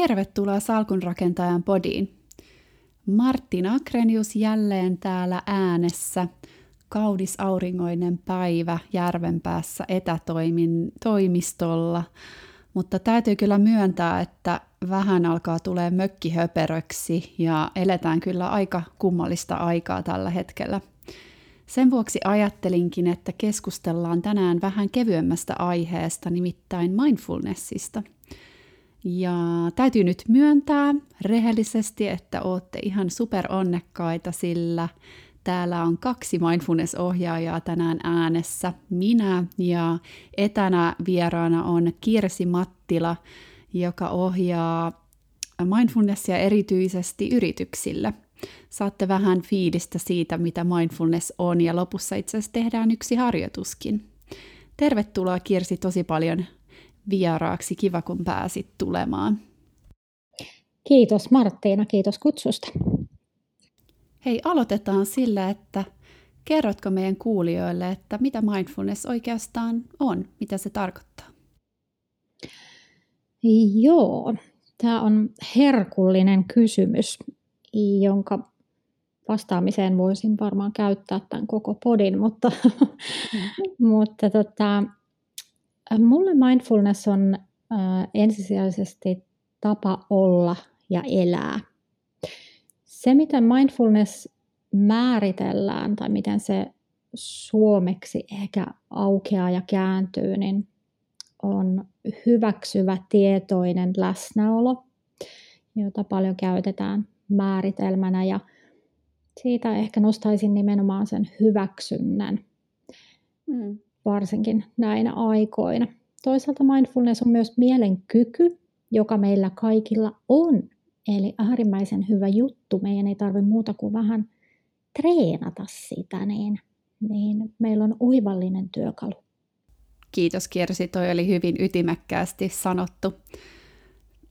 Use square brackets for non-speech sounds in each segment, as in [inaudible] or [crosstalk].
Tervetuloa Salkunrakentajan podiin. Martin Akrenius jälleen täällä äänessä. Kaudis auringoinen päivä Järvenpäässä etätoimistolla. Mutta täytyy kyllä myöntää, että vähän alkaa tulee mökkihöperöksi ja eletään kyllä aika kummallista aikaa tällä hetkellä. Sen vuoksi ajattelinkin, että keskustellaan tänään vähän kevyemmästä aiheesta, nimittäin mindfulnessista – ja täytyy nyt myöntää rehellisesti, että olette ihan super onnekkaita, sillä täällä on kaksi mindfulness-ohjaajaa tänään äänessä. Minä ja etänä vieraana on Kirsi Mattila, joka ohjaa mindfulnessia erityisesti yrityksille. Saatte vähän fiilistä siitä, mitä mindfulness on, ja lopussa itse asiassa tehdään yksi harjoituskin. Tervetuloa Kirsi tosi paljon vieraaksi. Kiva, kun pääsit tulemaan. Kiitos Marttiina, kiitos kutsusta. Hei, aloitetaan sillä, että kerrotko meidän kuulijoille, että mitä mindfulness oikeastaan on, mitä se tarkoittaa? Joo, tämä on herkullinen kysymys, jonka vastaamiseen voisin varmaan käyttää tämän koko podin, mutta, [laughs] mm. mutta tota, mulle mindfulness on äh, ensisijaisesti tapa olla ja elää. Se, miten mindfulness määritellään tai miten se suomeksi ehkä aukeaa ja kääntyy, niin on hyväksyvä tietoinen läsnäolo, jota paljon käytetään määritelmänä ja siitä ehkä nostaisin nimenomaan sen hyväksynnän. Mm varsinkin näinä aikoina. Toisaalta mindfulness on myös mielen kyky, joka meillä kaikilla on. Eli äärimmäisen hyvä juttu. Meidän ei tarvitse muuta kuin vähän treenata sitä, niin, niin meillä on oivallinen työkalu. Kiitos Kirsi, toi oli hyvin ytimekkäästi sanottu.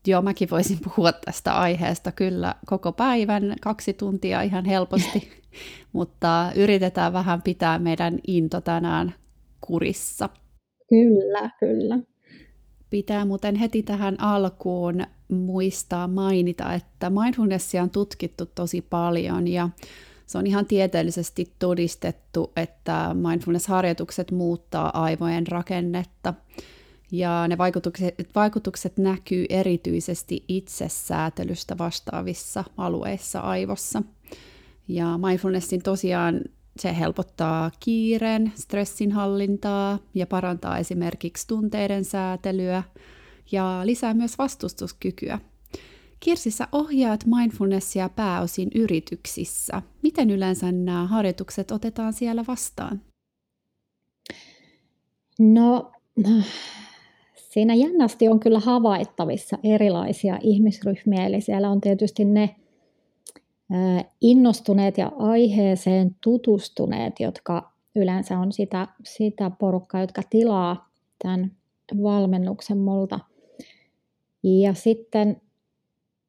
Joo, mäkin voisin puhua tästä aiheesta kyllä koko päivän, kaksi tuntia ihan helposti, [laughs] mutta yritetään vähän pitää meidän into tänään kurissa. Kyllä, kyllä. Pitää muuten heti tähän alkuun muistaa mainita, että mindfulnessia on tutkittu tosi paljon ja se on ihan tieteellisesti todistettu, että mindfulness-harjoitukset muuttaa aivojen rakennetta. Ja ne vaikutukset, vaikutukset näkyy erityisesti itsesäätelystä vastaavissa alueissa aivossa. Ja mindfulnessin tosiaan se helpottaa kiireen, stressin hallintaa ja parantaa esimerkiksi tunteiden säätelyä ja lisää myös vastustuskykyä. Kirsissä ohjaat mindfulnessia pääosin yrityksissä. Miten yleensä nämä harjoitukset otetaan siellä vastaan? No, siinä jännästi on kyllä havaittavissa erilaisia ihmisryhmiä, eli siellä on tietysti ne innostuneet ja aiheeseen tutustuneet, jotka yleensä on sitä, sitä porukkaa, jotka tilaa tämän valmennuksen multa. Ja sitten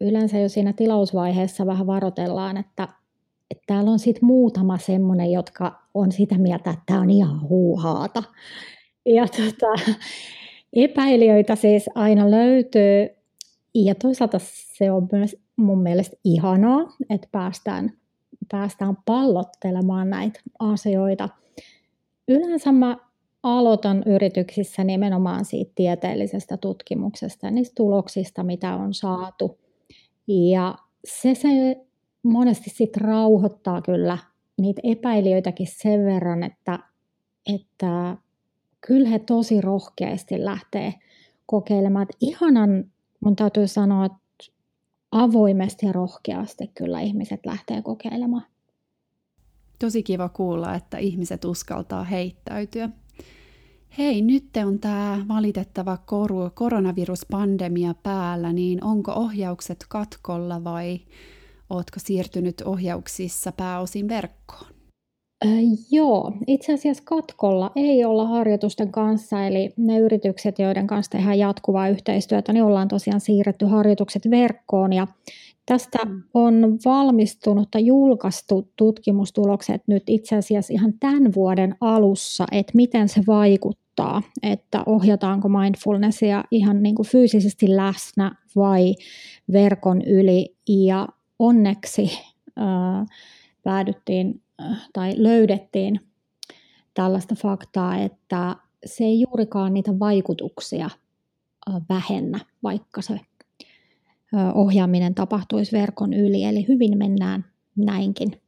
yleensä jo siinä tilausvaiheessa vähän varoitellaan, että, että täällä on sitten muutama semmoinen, jotka on sitä mieltä, että tämä on ihan huuhaata. Ja tota, epäilijöitä siis aina löytyy. Ja toisaalta se on myös mun mielestä ihanaa, että päästään, päästään pallottelemaan näitä asioita. Yleensä mä aloitan yrityksissä nimenomaan siitä tieteellisestä tutkimuksesta niistä tuloksista, mitä on saatu. Ja se, se monesti sitten rauhoittaa kyllä niitä epäilijöitäkin sen verran, että, että kyllä he tosi rohkeasti lähtee kokeilemaan. Että ihanan, mun täytyy sanoa, että avoimesti ja rohkeasti kyllä ihmiset lähtee kokeilemaan. Tosi kiva kuulla, että ihmiset uskaltaa heittäytyä. Hei, nyt on tämä valitettava koru, koronaviruspandemia päällä, niin onko ohjaukset katkolla vai ootko siirtynyt ohjauksissa pääosin verkkoon? Äh, joo, itse asiassa katkolla ei olla harjoitusten kanssa, eli ne yritykset, joiden kanssa tehdään jatkuvaa yhteistyötä, niin ollaan tosiaan siirretty harjoitukset verkkoon ja tästä mm. on valmistunut tai julkaistu tutkimustulokset nyt itse asiassa ihan tämän vuoden alussa, että miten se vaikuttaa, että ohjataanko mindfulnessia ihan niin kuin fyysisesti läsnä vai verkon yli. Ja onneksi ää, päädyttiin tai löydettiin tällaista faktaa, että se ei juurikaan niitä vaikutuksia vähennä, vaikka se ohjaaminen tapahtuisi verkon yli. Eli hyvin mennään näinkin.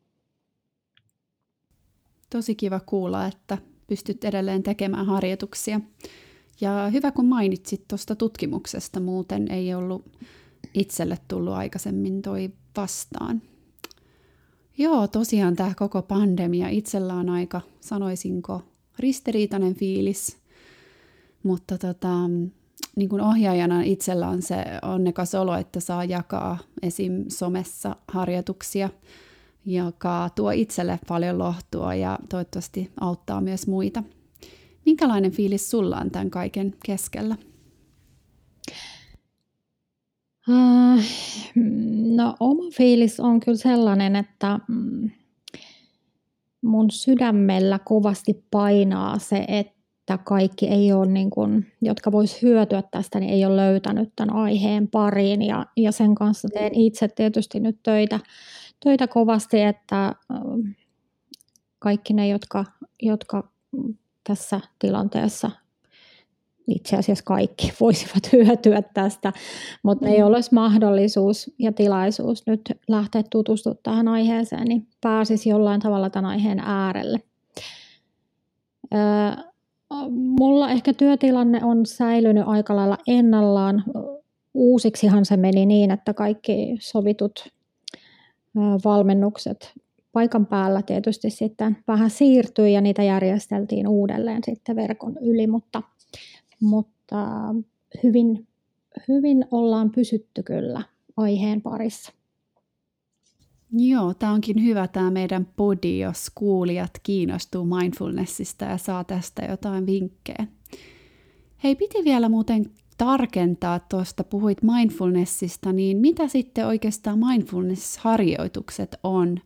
Tosi kiva kuulla, että pystyt edelleen tekemään harjoituksia. Ja hyvä kun mainitsit tuosta tutkimuksesta, muuten ei ollut itselle tullut aikaisemmin toi vastaan. Joo, tosiaan tämä koko pandemia itsellä on aika, sanoisinko, ristiriitainen fiilis, mutta tota, niin kuin ohjaajana itsellä on se onnekas olo, että saa jakaa esim. somessa harjoituksia, joka tuo itselle paljon lohtua ja toivottavasti auttaa myös muita. Minkälainen fiilis sulla on tämän kaiken keskellä? No oma fiilis on kyllä sellainen, että mm, mun sydämellä kovasti painaa se, että kaikki ei ole, niin kuin, jotka vois hyötyä tästä, niin ei ole löytänyt tämän aiheen pariin. Ja, ja sen kanssa teen itse tietysti nyt töitä, töitä kovasti, että kaikki ne, jotka, jotka tässä tilanteessa itse asiassa kaikki [laughs] voisivat hyötyä tästä, mutta mm. ei olisi mahdollisuus ja tilaisuus nyt lähteä tutustumaan tähän aiheeseen, niin pääsisi jollain tavalla tämän aiheen äärelle. Öö, mulla ehkä työtilanne on säilynyt aika lailla ennallaan. Uusiksihan se meni niin, että kaikki sovitut valmennukset paikan päällä tietysti sitten vähän siirtyi ja niitä järjesteltiin uudelleen sitten verkon yli, mutta – mutta hyvin, hyvin ollaan pysytty kyllä aiheen parissa. Joo, tämä onkin hyvä tämä meidän podi, jos kuulijat kiinnostuu mindfulnessista ja saa tästä jotain vinkkejä. Hei, piti vielä muuten tarkentaa tuosta, puhuit mindfulnessista, niin mitä sitten oikeastaan mindfulness-harjoitukset on?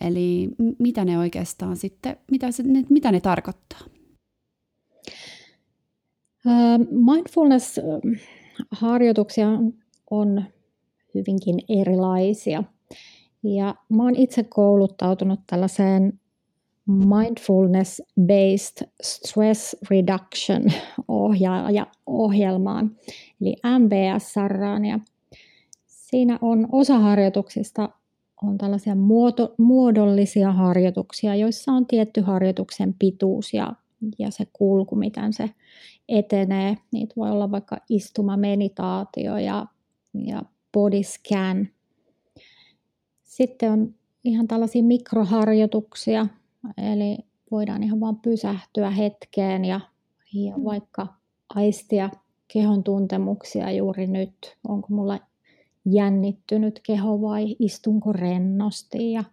Eli mitä ne oikeastaan sitten, mitä, se, mitä ne tarkoittaa? Mindfulness-harjoituksia on hyvinkin erilaisia. Ja mä oon itse kouluttautunut tällaiseen Mindfulness-Based Stress Reduction ohjelmaan, eli MBSR. Ja siinä on osa harjoituksista on tällaisia muoto, muodollisia harjoituksia, joissa on tietty harjoituksen pituus ja, ja se kulku, miten se etenee. Niitä voi olla vaikka istumameditaatio ja, ja body scan. Sitten on ihan tällaisia mikroharjoituksia, eli voidaan ihan vaan pysähtyä hetkeen ja, ja mm. vaikka aistia kehon tuntemuksia juuri nyt. Onko mulla jännittynyt keho vai istunko rennosti. Ja,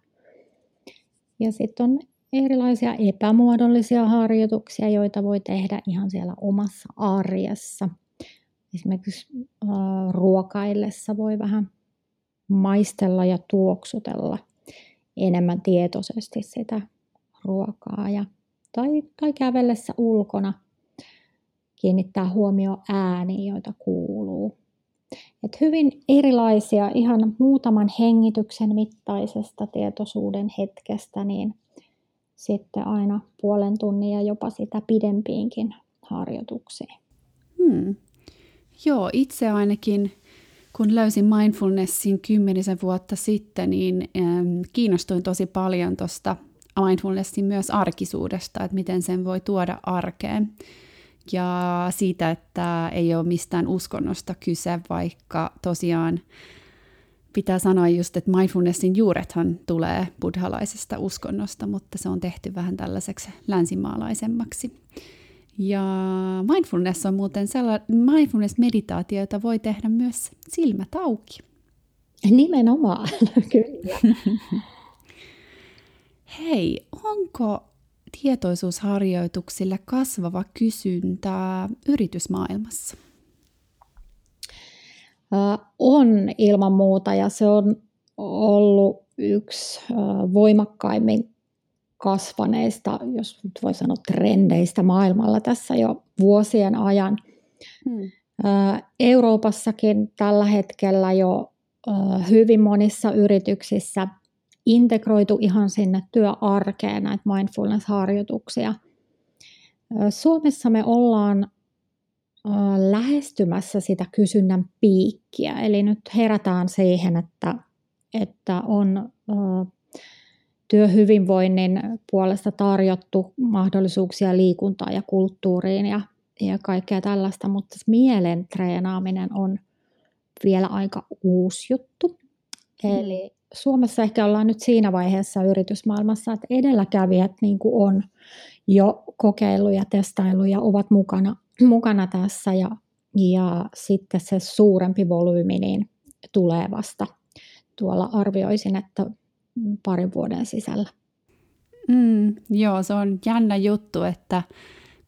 ja sitten on erilaisia epämuodollisia harjoituksia, joita voi tehdä ihan siellä omassa arjessa. Esimerkiksi ruokaillessa voi vähän maistella ja tuoksutella enemmän tietoisesti sitä ruokaa. Ja, tai, tai kävellessä ulkona kiinnittää huomio ääniin, joita kuuluu. Et hyvin erilaisia, ihan muutaman hengityksen mittaisesta tietoisuuden hetkestä, niin sitten aina puolen tunnin ja jopa sitä pidempiinkin harjoituksiin. Hmm. Joo, itse ainakin kun löysin mindfulnessin kymmenisen vuotta sitten, niin ähm, kiinnostuin tosi paljon tuosta mindfulnessin myös arkisuudesta, että miten sen voi tuoda arkeen. Ja siitä, että ei ole mistään uskonnosta kyse, vaikka tosiaan pitää sanoa just, että mindfulnessin juurethan tulee buddhalaisesta uskonnosta, mutta se on tehty vähän tällaiseksi länsimaalaisemmaksi. Ja mindfulness on muuten sellainen mindfulness-meditaatio, jota voi tehdä myös silmät auki. Nimenomaan, [laughs] kyllä. Hei, onko tietoisuusharjoituksille kasvava kysyntää yritysmaailmassa? On ilman muuta ja se on ollut yksi voimakkaimmin kasvaneista, jos nyt voi sanoa trendeistä maailmalla tässä jo vuosien ajan. Hmm. Euroopassakin tällä hetkellä jo hyvin monissa yrityksissä integroitu ihan sinne työarkeen näitä mindfulness-harjoituksia. Suomessa me ollaan lähestymässä sitä kysynnän piikkiä, eli nyt herätään siihen, että, että on työhyvinvoinnin puolesta tarjottu mahdollisuuksia liikuntaan ja kulttuuriin ja, ja kaikkea tällaista, mutta mielen treenaaminen on vielä aika uusi juttu. Mm. Eli Suomessa ehkä ollaan nyt siinä vaiheessa yritysmaailmassa, että edelläkävijät niin kuin on jo kokeiluja, testailuja, ovat mukana, [clears throat] mukana tässä ja, ja sitten se suurempi volyymi niin tulee vasta tuolla arvioisin, että parin vuoden sisällä. Mm, joo, se on jännä juttu, että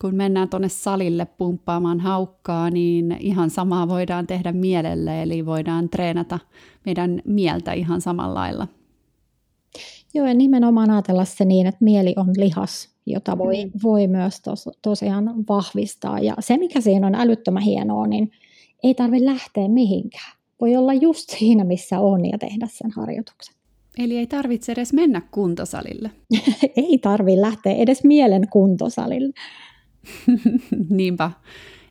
kun mennään tuonne salille pumppaamaan haukkaa, niin ihan samaa voidaan tehdä mielelle, eli voidaan treenata meidän mieltä ihan samalla lailla. Joo, ja nimenomaan ajatella se niin, että mieli on lihas, jota voi, mm. voi myös tos, tosiaan vahvistaa. Ja se, mikä siinä on älyttömän hienoa, niin ei tarvitse lähteä mihinkään. Voi olla just siinä, missä on ja tehdä sen harjoituksen. Eli ei tarvitse edes mennä kuntosalille. [laughs] ei tarvitse lähteä edes mielen kuntosalille. [laughs] Niinpä.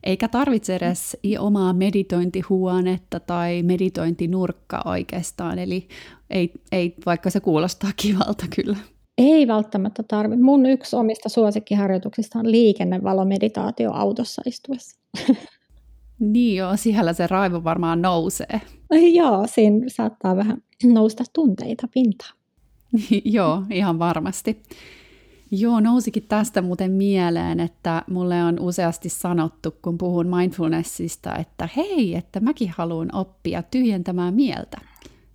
Eikä tarvitse edes omaa meditointihuonetta tai meditointinurkka oikeastaan, eli ei, ei, vaikka se kuulostaa kivalta kyllä. Ei välttämättä tarvitse. Mun yksi omista suosikkiharjoituksista on liikennevalomeditaatio autossa istuessa. [laughs] Niin joo, siellä se raivo varmaan nousee. [laughs] joo, siinä saattaa vähän nousta tunteita pintaan. [laughs] joo, ihan varmasti. Joo, nousikin tästä muuten mieleen, että mulle on useasti sanottu, kun puhun mindfulnessista, että hei, että mäkin haluan oppia tyhjentämään mieltä.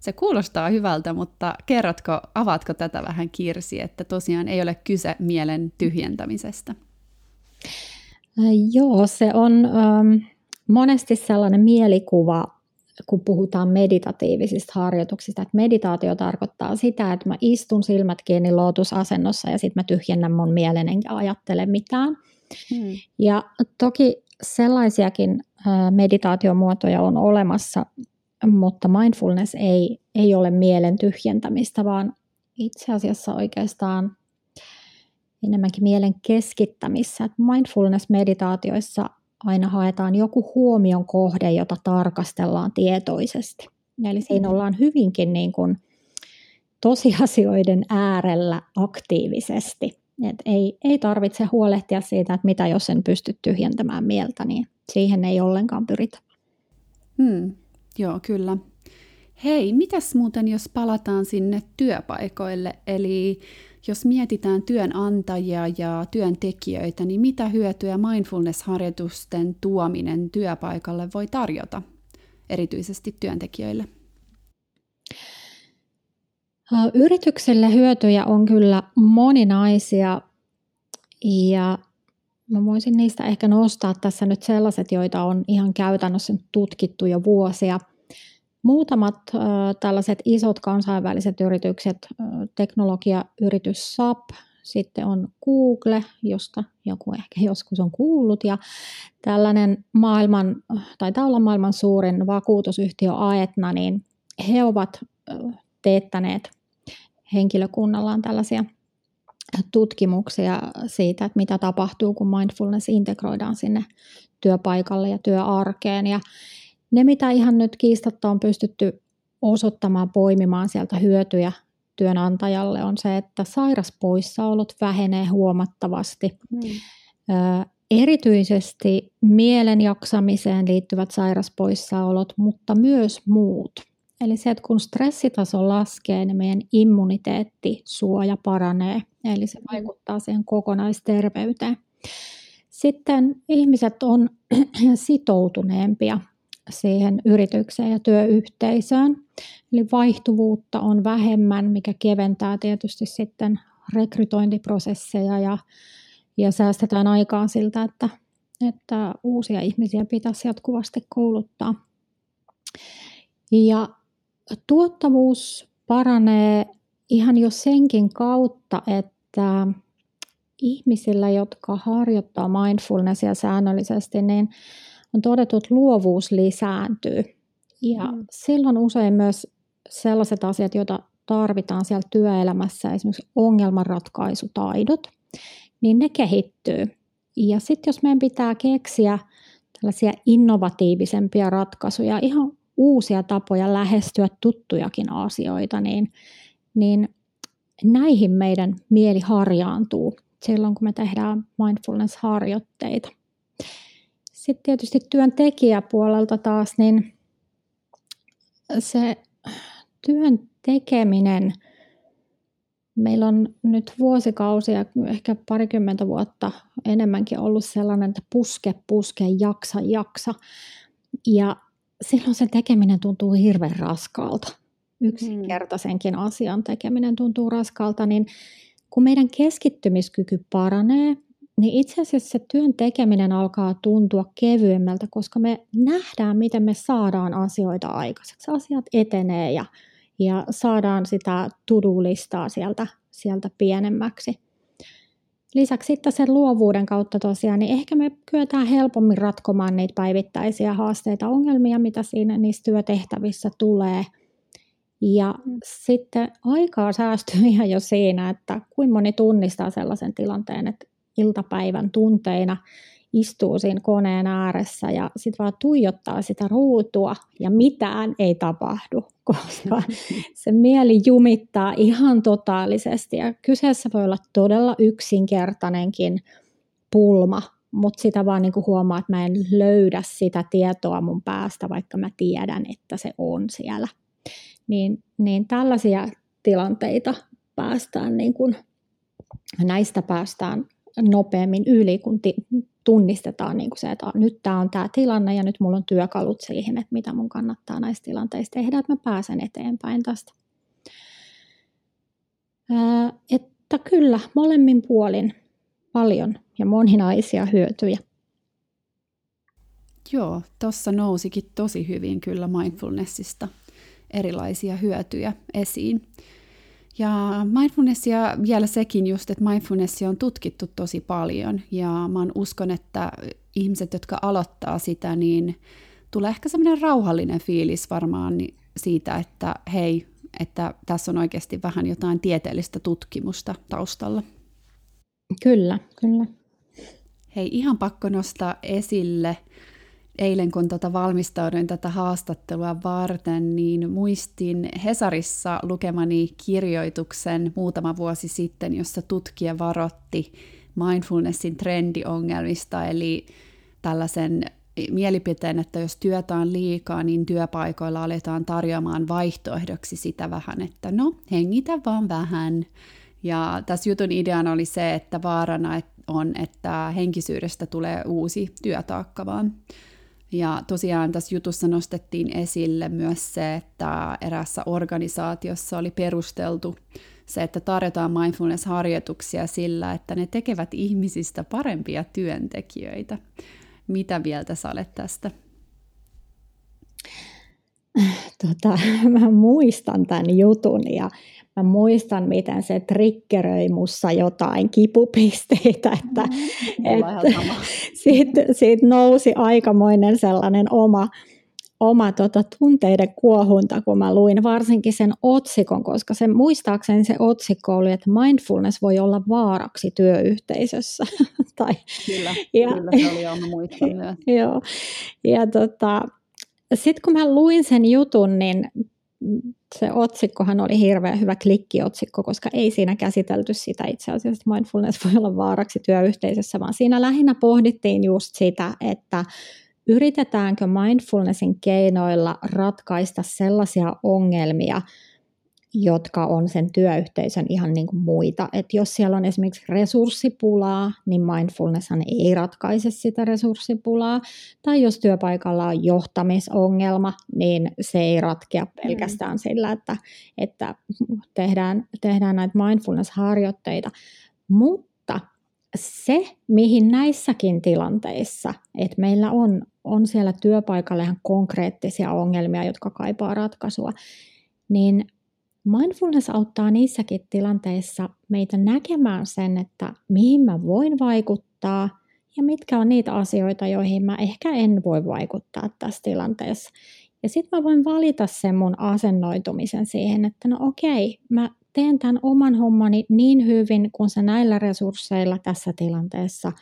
Se kuulostaa hyvältä, mutta kerrotko, avaatko tätä vähän Kirsi, että tosiaan ei ole kyse mielen tyhjentämisestä? Äh, joo, se on ähm, monesti sellainen mielikuva, kun puhutaan meditatiivisista harjoituksista, että meditaatio tarkoittaa sitä, että mä istun silmät kiinni lootusasennossa ja sitten mä tyhjennän mun mielen enkä ajattele mitään. Hmm. Ja toki sellaisiakin meditaatiomuotoja on olemassa, mutta mindfulness ei, ei ole mielen tyhjentämistä, vaan itse asiassa oikeastaan enemmänkin mielen keskittämissä. Mindfulness-meditaatioissa aina haetaan joku huomion kohde, jota tarkastellaan tietoisesti. Eli siinä mm. ollaan hyvinkin niin kuin tosiasioiden äärellä aktiivisesti. Et ei, ei tarvitse huolehtia siitä, että mitä jos en pysty tyhjentämään mieltä, niin siihen ei ollenkaan pyritä. Hmm, joo, kyllä. Hei, mitäs muuten, jos palataan sinne työpaikoille? Eli jos mietitään työnantajia ja työntekijöitä, niin mitä hyötyjä mindfulness-harjoitusten tuominen työpaikalle voi tarjota, erityisesti työntekijöille? Yritykselle hyötyjä on kyllä moninaisia ja mä voisin niistä ehkä nostaa tässä nyt sellaiset, joita on ihan käytännössä tutkittu jo vuosia – Muutamat äh, tällaiset isot kansainväliset yritykset, äh, teknologiayritys SAP, sitten on Google, josta joku ehkä [laughs] joskus on kuullut, ja tällainen maailman, taitaa olla maailman suurin vakuutusyhtiö Aetna, niin he ovat teettäneet henkilökunnallaan tällaisia tutkimuksia siitä, että mitä tapahtuu, kun mindfulness integroidaan sinne työpaikalle ja työarkeen. Ja ne, mitä ihan nyt kiistatta on pystytty osoittamaan poimimaan sieltä hyötyjä työnantajalle, on se, että sairaspoissaolot vähenee huomattavasti. Mm. Ö, erityisesti mielen jaksamiseen liittyvät sairaspoissaolot, mutta myös muut. Eli se, että kun stressitaso laskee, niin meidän immuniteettisuoja paranee, eli se vaikuttaa siihen kokonaisterveyteen. Sitten ihmiset on [clears throat] sitoutuneempia siihen yritykseen ja työyhteisöön. Eli vaihtuvuutta on vähemmän, mikä keventää tietysti sitten rekrytointiprosesseja ja, ja säästetään aikaa siltä, että, että uusia ihmisiä pitäisi jatkuvasti kouluttaa. Ja tuottavuus paranee ihan jo senkin kautta, että ihmisillä, jotka harjoittaa mindfulnessia säännöllisesti, niin on todettu, että luovuus lisääntyy. Ja mm. silloin usein myös sellaiset asiat, joita tarvitaan siellä työelämässä, esimerkiksi ongelmanratkaisutaidot, niin ne kehittyy. Ja sitten jos meidän pitää keksiä tällaisia innovatiivisempia ratkaisuja, ihan uusia tapoja lähestyä tuttujakin asioita, niin, niin näihin meidän mieli harjaantuu silloin, kun me tehdään mindfulness-harjoitteita. Sitten tietysti työntekijäpuolelta taas, niin se työn tekeminen, meillä on nyt vuosikausia, ehkä parikymmentä vuotta enemmänkin ollut sellainen, että puske, puske, jaksa, jaksa. Ja silloin sen tekeminen tuntuu hirveän raskaalta. Yksinkertaisenkin asian tekeminen tuntuu raskaalta, niin kun meidän keskittymiskyky paranee, niin itse asiassa se työn tekeminen alkaa tuntua kevyemmältä, koska me nähdään, miten me saadaan asioita aikaiseksi. Asiat etenee ja, ja saadaan sitä to-do-listaa sieltä, sieltä pienemmäksi. Lisäksi sitten sen luovuuden kautta tosiaan, niin ehkä me kyetään helpommin ratkomaan niitä päivittäisiä haasteita, ongelmia, mitä siinä niissä työtehtävissä tulee. Ja sitten aikaa säästyy [laughs] ihan jo siinä, että kuinka moni tunnistaa sellaisen tilanteen, että iltapäivän tunteina istuu siinä koneen ääressä ja sitten vaan tuijottaa sitä ruutua ja mitään ei tapahdu, [laughs] koska se mieli jumittaa ihan totaalisesti ja kyseessä voi olla todella yksinkertainenkin pulma, mutta sitä vaan niin huomaa, että mä en löydä sitä tietoa mun päästä, vaikka mä tiedän, että se on siellä. Niin, niin tällaisia tilanteita päästään, niin kuin, näistä päästään nopeammin yli, kun ti- tunnistetaan niin kuin se, että nyt tämä on tämä tilanne ja nyt mulla on työkalut siihen, että mitä mun kannattaa näissä tilanteissa tehdä, että mä pääsen eteenpäin tästä. Ää, että kyllä, molemmin puolin paljon ja moninaisia hyötyjä. Joo, tuossa nousikin tosi hyvin kyllä mindfulnessista erilaisia hyötyjä esiin. Ja mindfulnessia vielä sekin just, että mindfulnessia on tutkittu tosi paljon ja mä uskon, että ihmiset, jotka aloittaa sitä, niin tulee ehkä semmoinen rauhallinen fiilis varmaan siitä, että hei, että tässä on oikeasti vähän jotain tieteellistä tutkimusta taustalla. Kyllä, kyllä. Hei, ihan pakko nostaa esille eilen kun tota valmistauduin tätä haastattelua varten, niin muistin Hesarissa lukemani kirjoituksen muutama vuosi sitten, jossa tutkija varotti mindfulnessin trendiongelmista, eli tällaisen mielipiteen, että jos työtä on liikaa, niin työpaikoilla aletaan tarjoamaan vaihtoehdoksi sitä vähän, että no, hengitä vaan vähän. Ja tässä jutun ideana oli se, että vaarana on, että henkisyydestä tulee uusi työtaakka vaan. Ja tosiaan tässä jutussa nostettiin esille myös se, että erässä organisaatiossa oli perusteltu se, että tarjotaan mindfulness-harjoituksia sillä, että ne tekevät ihmisistä parempia työntekijöitä. Mitä mieltä sä olet tästä? Tota, [laughs] mä muistan tämän jutun ja mä muistan, miten se triggeröi mussa jotain kipupisteitä, että, mm, että [laughs] siitä, siitä nousi aikamoinen sellainen oma, oma tota, tunteiden kuohunta, kun mä luin varsinkin sen otsikon, koska se muistaakseni se otsikko oli, että mindfulness voi olla vaaraksi työyhteisössä. [laughs] tai, kyllä, ja, kyllä se oli, muistan myös. [laughs] joo, ja tota, sitten kun mä luin sen jutun, niin se otsikkohan oli hirveän hyvä klikkiotsikko, koska ei siinä käsitelty sitä. Itse asiassa, että mindfulness voi olla vaaraksi työyhteisössä, vaan siinä lähinnä pohdittiin just sitä, että yritetäänkö mindfulnessin keinoilla ratkaista sellaisia ongelmia, jotka on sen työyhteisön ihan niin kuin muita. Et jos siellä on esimerkiksi resurssipulaa, niin mindfulness ei ratkaise sitä resurssipulaa. Tai jos työpaikalla on johtamisongelma, niin se ei ratkea mm. pelkästään mm. sillä, että, että tehdään, tehdään näitä mindfulness-harjoitteita. Mutta se, mihin näissäkin tilanteissa, että meillä on, on siellä työpaikalla ihan konkreettisia ongelmia, jotka kaipaa ratkaisua, niin Mindfulness auttaa niissäkin tilanteissa meitä näkemään sen, että mihin mä voin vaikuttaa ja mitkä on niitä asioita, joihin mä ehkä en voi vaikuttaa tässä tilanteessa. Ja sitten mä voin valita sen mun asennoitumisen siihen, että no okei, mä teen tämän oman hommani niin hyvin, kun se näillä resursseilla tässä tilanteessa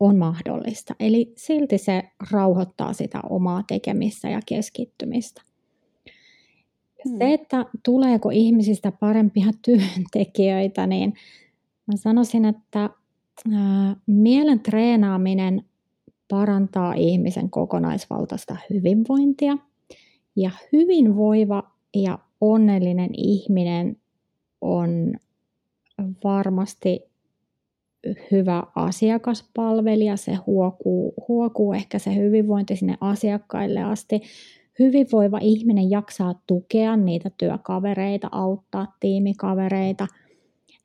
on mahdollista. Eli silti se rauhoittaa sitä omaa tekemistä ja keskittymistä. Hmm. Se, että tuleeko ihmisistä parempia [laughs] työntekijöitä, niin mä sanoisin, että ää, mielen treenaaminen parantaa ihmisen kokonaisvaltaista hyvinvointia. Ja hyvinvoiva ja onnellinen ihminen on varmasti hyvä asiakaspalvelija, se huokuu, huokuu ehkä se hyvinvointi sinne asiakkaille asti. Hyvinvoiva ihminen jaksaa tukea niitä työkavereita, auttaa tiimikavereita.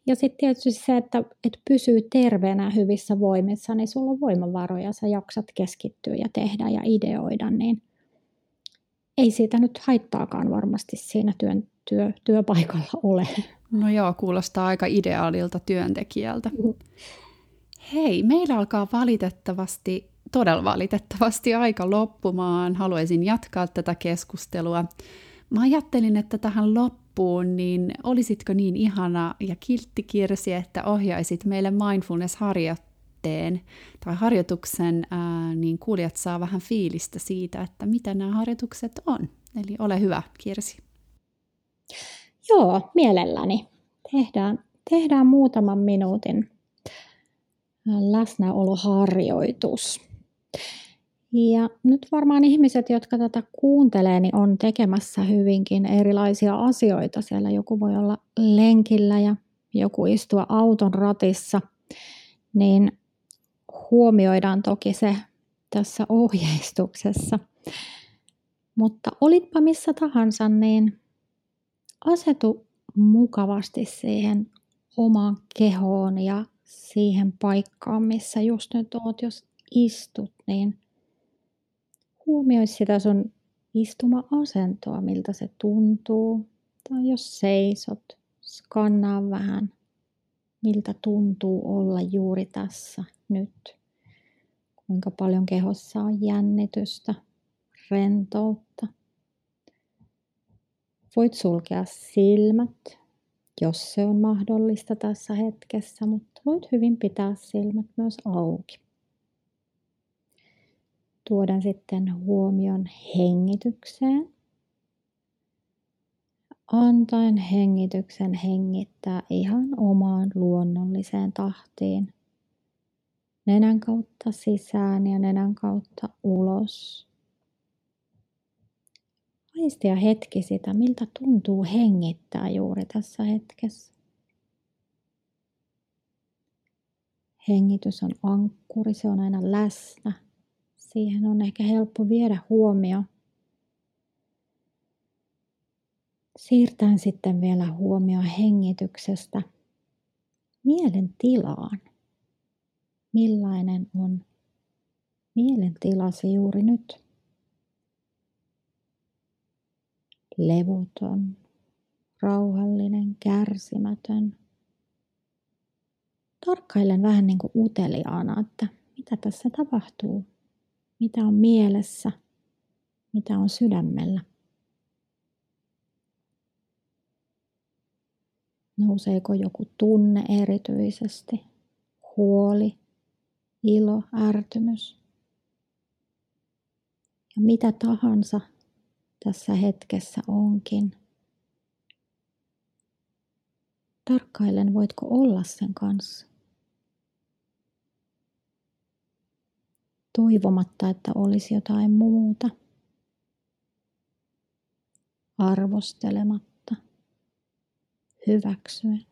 Ja sitten tietysti se, että, että pysyy terveenä hyvissä voimissa, niin sulla on voimavaroja, sä jaksat keskittyä ja tehdä ja ideoida, niin ei siitä nyt haittaakaan varmasti siinä työn, työ, työpaikalla ole. No joo, kuulostaa aika ideaalilta työntekijältä. Hei, meillä alkaa valitettavasti, todella valitettavasti aika loppumaan. Haluaisin jatkaa tätä keskustelua. Mä ajattelin, että tähän loppuun, niin olisitko niin ihana ja kiltti Kirsi, että ohjaisit meille mindfulness-harjoitteen tai harjoituksen, ää, niin kuulijat saa vähän fiilistä siitä, että mitä nämä harjoitukset on. Eli ole hyvä, Kirsi. Joo, mielelläni. Tehdään, tehdään muutaman minuutin läsnäoloharjoitus. Ja nyt varmaan ihmiset, jotka tätä kuuntelee, niin on tekemässä hyvinkin erilaisia asioita. Siellä joku voi olla lenkillä ja joku istua auton ratissa. Niin huomioidaan toki se tässä ohjeistuksessa. Mutta olitpa missä tahansa, niin asetu mukavasti siihen omaan kehoon ja siihen paikkaan, missä just nyt oot, jos istut, niin huomioi sitä sun istuma-asentoa, miltä se tuntuu. Tai jos seisot, skannaa vähän, miltä tuntuu olla juuri tässä nyt. Kuinka paljon kehossa on jännitystä, rentoutta. Voit sulkea silmät, jos se on mahdollista tässä hetkessä, mutta voit hyvin pitää silmät myös auki. Tuodaan sitten huomion hengitykseen. Antaen hengityksen hengittää ihan omaan luonnolliseen tahtiin. Nenän kautta sisään ja nenän kautta ulos. Aistia hetki sitä, miltä tuntuu hengittää juuri tässä hetkessä. Hengitys on ankkuri, se on aina läsnä. Siihen on ehkä helppo viedä huomio. Siirtään sitten vielä huomio hengityksestä mielen tilaan. Millainen on mielen tilasi juuri nyt? levoton, rauhallinen, kärsimätön. Tarkkailen vähän niin kuin uteliaana, että mitä tässä tapahtuu, mitä on mielessä, mitä on sydämellä. Nouseeko joku tunne erityisesti, huoli, ilo, ärtymys ja mitä tahansa tässä hetkessä onkin. Tarkkailen, voitko olla sen kanssa. Toivomatta, että olisi jotain muuta. Arvostelematta. Hyväksyen.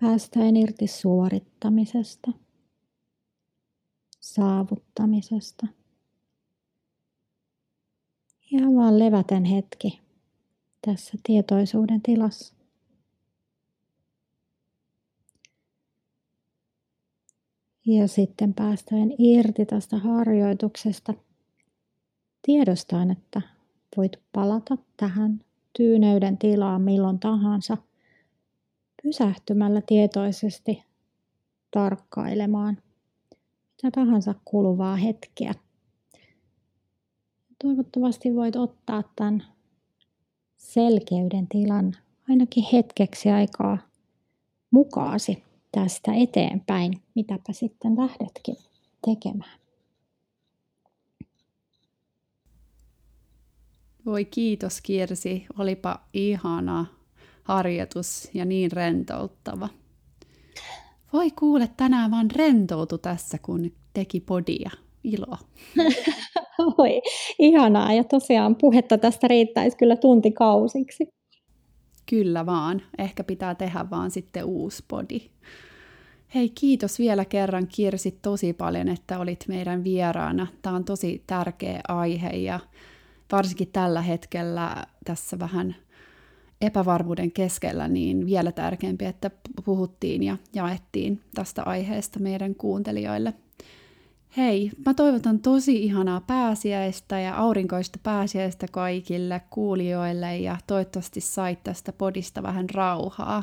Päästäen irti suorittamisesta, saavuttamisesta – Ihan vaan leväten hetki tässä tietoisuuden tilassa. Ja sitten päästään irti tästä harjoituksesta tiedostaen, että voit palata tähän tyyneyden tilaan milloin tahansa pysähtymällä tietoisesti tarkkailemaan mitä tahansa kuluvaa hetkeä. Toivottavasti voit ottaa tämän selkeyden tilan ainakin hetkeksi aikaa mukaasi tästä eteenpäin, mitäpä sitten lähdetkin tekemään. Voi kiitos Kirsi, olipa ihana harjoitus ja niin rentouttava. Voi kuule, tänään vaan rentoutu tässä, kun teki podia. Ilo. [laughs] Oi, ihanaa. Ja tosiaan puhetta tästä riittäisi kyllä tuntikausiksi. Kyllä vaan. Ehkä pitää tehdä vaan sitten uusi podi. Hei, kiitos vielä kerran Kirsi tosi paljon, että olit meidän vieraana. Tämä on tosi tärkeä aihe ja varsinkin tällä hetkellä tässä vähän epävarmuuden keskellä, niin vielä tärkeämpi, että puhuttiin ja jaettiin tästä aiheesta meidän kuuntelijoille. Hei, mä toivotan tosi ihanaa pääsiäistä ja aurinkoista pääsiäistä kaikille kuulijoille ja toivottavasti sait tästä podista vähän rauhaa.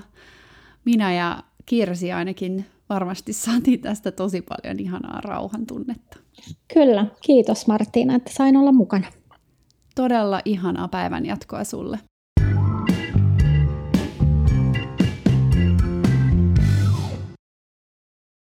Minä ja Kirsi ainakin varmasti saatiin tästä tosi paljon ihanaa rauhan tunnetta. Kyllä, kiitos Martina, että sain olla mukana. Todella ihanaa päivän jatkoa sulle.